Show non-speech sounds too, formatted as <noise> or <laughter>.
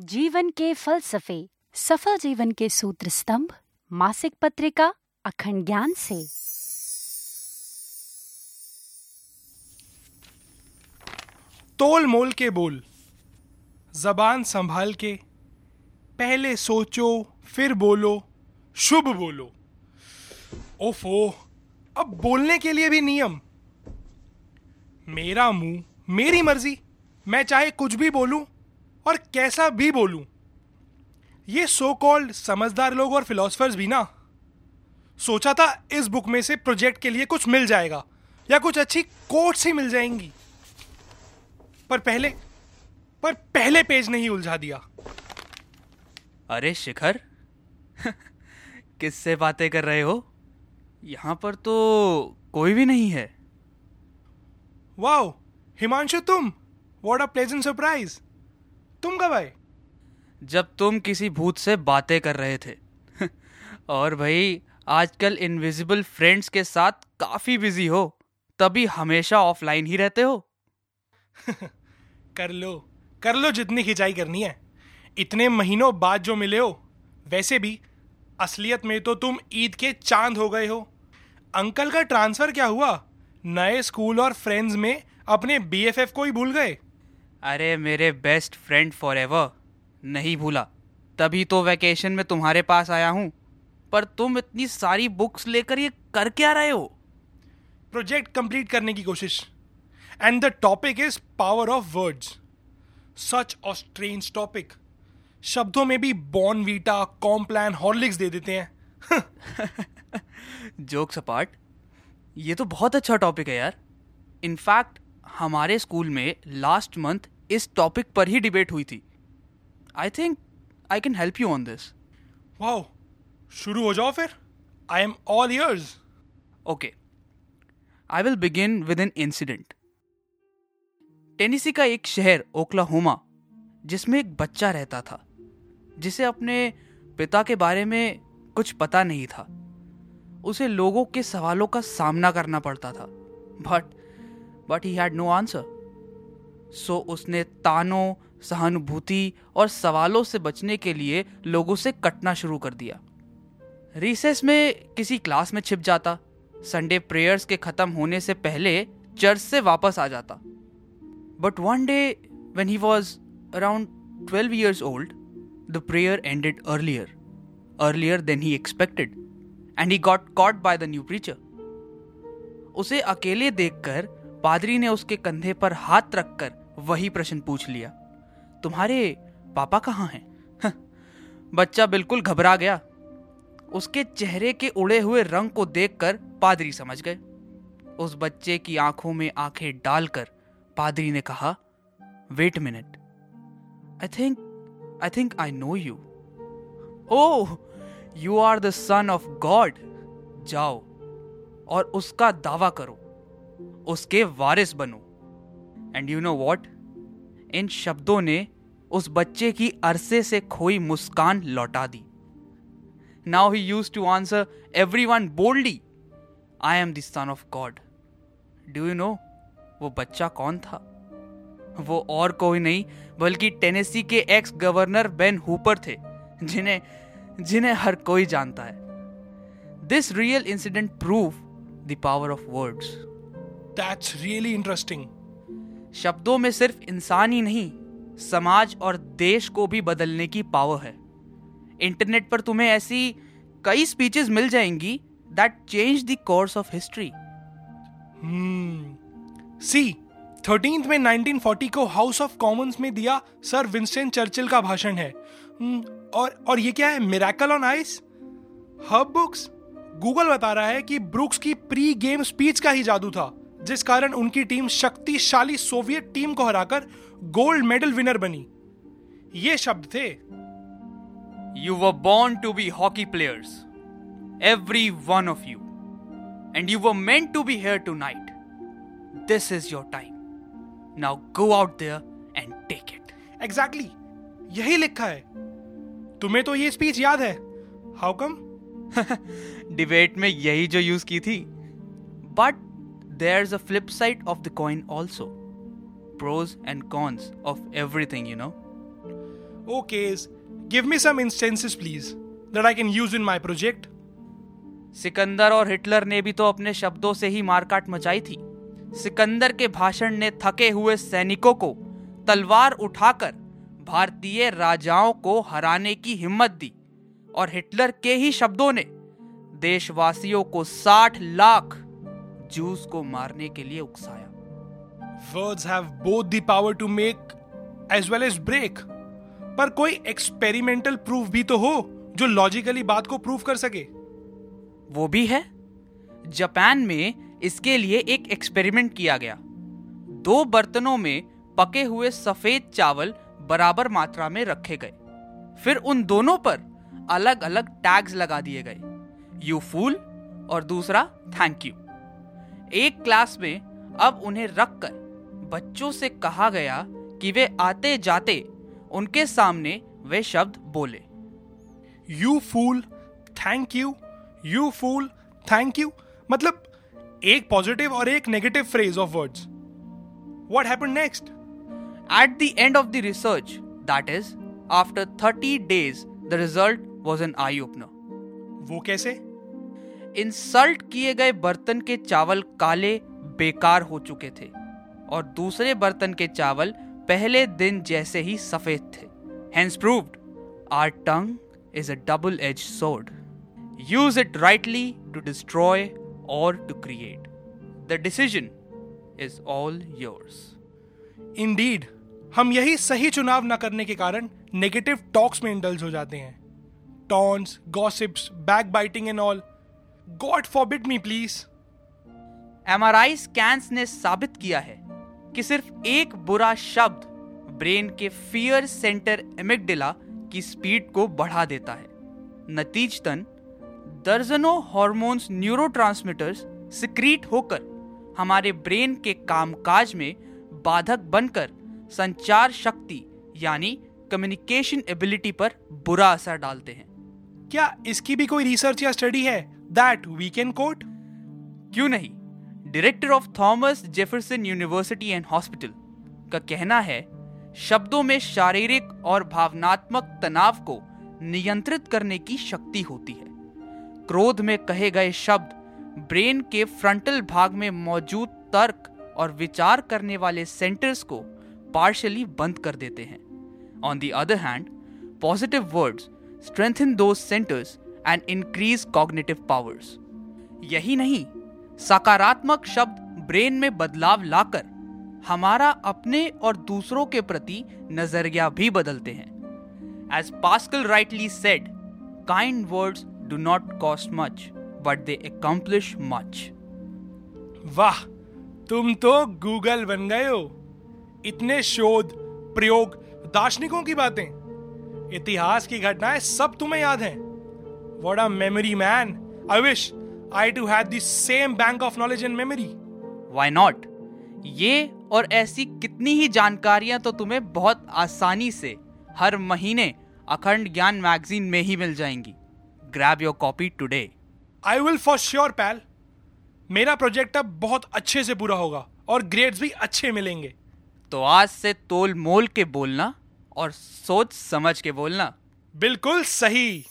जीवन के फलसफे, सफल जीवन के सूत्र स्तंभ, मासिक पत्रिका, अखंड ज्ञान से। तोल मोल के बोल, जबान संभाल के। पहले सोचो, फिर बोलो, शुभ बोलो। ओफो, अब बोलने के लिए भी नियम। मेरा मुँह, मेरी मर्ज़ी, मैं चाहे कुछ भी बोलूँ और कैसा भी बोलूँ ये सो कॉल्ड समझदार लोग और फिलोसफर्स भी ना सोचा था इस बुक में से प्रोजेक्ट के लिए कुछ मिल जाएगा या कुछ अच्छी कोट्स ही मिल जाएँगी। पर पहले पर पहले पेज नहीं उलझा दिया। अरे शिखर <laughs> किससे बातें कर रहे हो? यहाँ पर तो कोई भी नहीं है। वाओ हिमांशु तुम व्हाट अ प्लेजेंट सरप्राइज़ तुम कब आए? जब तुम किसी भूत से बातें कर रहे थे। <laughs> और भाई आजकल इनविजिबल फ्रेंड्स के साथ काफ़ी बिज़ी हो। तभी हमेशा ऑफलाइन ही रहते हो। <laughs> कर लो कर लो जितनी खिंचाई करनी है। इतने महीनों बाद जो मिले हो वैसे भी असलियत में तो तुम ईद के चाँद हो गए हो। अंकल का ट्रांसफ़र क्या हुआ? नए स्कूल और फ्रेंड्स में अपने बीएफएफ को ही भूल गए? अरे मेरे बेस्ट फ्रेंड फॉर एवर नहीं भूला। तभी तो वैकेशन में तुम्हारे पास आया हूँ। पर तुम इतनी सारी बुक्स लेकर ये कर क्या रहे हो? प्रोजेक्ट कंप्लीट करने की कोशिश। And the topic is power of words such a strange topic शब्दों में भी बॉर्न वीटा कॉम्प्लान हॉर्लिक्स दे देते हैं। <laughs> जोक्स अपार्ट ये तो बहुत अच्छा टॉपिक है यार। इनफैक्ट हमारे स्कूल में लास्ट मंथ इस टॉपिक पर ही डिबेट हुई थी। I think I can help you on this wow शुरू हो जाओ फिर। I am all ears okay I will begin with an incident Tennessee का एक शहर ओक्लाहोमा जिसमें एक बच्चा रहता था जिसे अपने पिता के बारे में कुछ पता नहीं था। उसे लोगों के सवालों का सामना करना पड़ता था। But but he had no answer so उसने तानों, सहानुभूति और सवालों से बचने के लिए लोगों से कटना शुरू कर दिया। रिसेस में किसी क्लास में छिप जाता। संडे प्रेयर्स के खत्म होने से पहले चर्च से वापस आ जाता। But one day when he was around twelve years old the prayer ended earlier earlier than he expected and he got caught by the new preacher उसे अकेले देखकर पादरी ने उसके कंधे पर हाथ रखकर वही प्रश्न पूछ लिया, तुम्हारे पापा कहाँ हैं? बच्चा बिल्कुल घबरा गया। उसके चेहरे के उड़े हुए रंग को देखकर पादरी समझ गए। उस बच्चे की आँखों में आँखें डालकर पादरी ने कहा wait minute I think I think I know you oh you are the son of God जाओ और उसका दावा करो। उसके वारिस बनो। एंड यू नो वॉट इन शब्दों ने उस बच्चे की अरसे से खोई मुस्कान लौटा दी। Now he used to answer every one boldly I am the son of God do you know वो बच्चा कौन था? वो और कोई नहीं, बल्कि टेनेसी के एक्स गवर्नर बेन हुपर थे, जिन्हें जिन्हें हर कोई जानता है। This real incident prove the power of words that's really interesting शब्दों में सिर्फ़ इंसान ही नहीं समाज और देश को भी बदलने की पावर है। इंटरनेट पर तुम्हें ऐसी कई स्पीचेस मिल जाएँगी that change the course of history C thirteenth में 1940 को हाउस ऑफ़ कॉमन्स में दिया सर विंस्टन चर्चिल का भाषण है। Hmm, और और ये क्या है? Miracle on ice hub books Google बता रहा है कि ब्रुक्स की प्री गेम स्पीच का ही जादू था। जिस कारण उनकी टीम शक्तिशाली सोवियत टीम को हराकर गोल्ड मेडल विनर बनी। ये शब्द थे you were born to be hockey players every one of you and you were meant to be here tonight this is your time now go out there and take it exactly यही लिखा है। तुम्हें तो ये speech याद है। How come debate में यही जो यूज़ की थी। But there's a flip side of the coin also pros and cons of everything you know Okay, give me some instances, please, that I can use in my project. Sikandar और Hitler ने भी तो अपने शब्दों से ही मारकाट मचाई थी सिकंदर के भाषण ने थके हुए सैनिकों को तलवार उठाकर भारतीय राजाओं को हराने की हिम्मत दी और हिटलर के ही शब्दों ने देशवासियों को 60 लाख जूस को मारने के लिए उकसाया। Words have both the power to make as well as break. पर कोई एक्सपेरिमेंटल प्रूफ भी तो हो जो लॉजिकली बात को प्रूफ कर सके। वो भी है। जापान में इसके लिए एक एक्सपेरिमेंट किया गया। दो बर्तनों में पके हुए सफ़ेद चावल बराबर मात्रा में रखे गए। फिर उन दोनों पर अलग अलग टैग्स लगा दिए गए। यू फूल और दूसरा थैंक यू एक क्लास में अब उन्हें रखकर बच्चों से कहा गया कि वे आते जाते उनके सामने वे शब्द बोले। You fool thank you you fool thank you मतलब एक पॉजिटिव और एक negative phrase of words what happened next at the end of the research that is after 30 days the result was an eye opener वो कैसे? Insult किए गए बर्तन के चावल काले, बेकार हो चुके थे और दूसरे बर्तन के चावल पहले दिन जैसे ही सफ़ेद थे। Hence proved our tongue is a double edge sword use it rightly to destroy और to create the decision is all yours indeed हम यही सही चुनाव न करने के कारण नेगेटिव टॉक्स में इंडल्ज हो जाते हैं। Taunts gossips back biting and all God forbid me please MRI scans ने साबित किया है कि सिर्फ़ एक बुरा शब्द ब्रेन के फियर सेंटर एमिगडिला की स्पीड को बढ़ा देता है। नतीजतन दर्जनों हॉर्मोन्स न्यूरोट्रांसमीटर्स सिक्रीट होकर हमारे ब्रेन के कामकाज में बाधक बनकर संचार शक्ति यानी कम्युनिकेशन एबिलिटी पर बुरा असर डालते हैं। क्या इसकी भी कोई रिसर्च या स्टडी है? दैट वी कैन कोट क्यों नहीं? Director of Thomas Jefferson university and hospital का कहना है, शब्दों में शारीरिक और भावनात्मक तनाव को नियंत्रित करने की शक्ति होती है। क्रोध में कहे गए शब्द, ब्रेन के फ्रंटल भाग में मौजूद तर्क और विचार करने वाले सेंटर्स को पार्शली बंद कर देते हैं। On the other hand positive words strengthen two centres and increase cognitive powers यही नहीं, सकारात्मक शब्द ब्रेन में बदलाव लाकर हमारा अपने और दूसरों के प्रति नज़रिया भी बदलते हैं। As Pascal rightly said kind words do not cost much but they accomplish much वाह, तुम तो गूगल बन गए हो। इतने शोध, प्रयोग, दार्शनिकों की बातें। इतिहास की घटनाएँ सब तुम्हें याद हैं। What a memory man I wish I too have the same bank of knowledge and memory why not ये और ऐसी कितनी ही जानकारियाँ तो तुम्हें बहुत आसानी से हर महीने अखंड ज्ञान मैगजीन में ही मिल जाएँगी। Grab your copy today I will for sure pal मेरा प्रोजेक्ट अब बहुत अच्छे से पूरा होगा और ग्रेड्स भी अच्छे मिलेंगे। तो आज से तोल मोल के बोलना और सोच समझ के बोलना। बिल्कुल सही।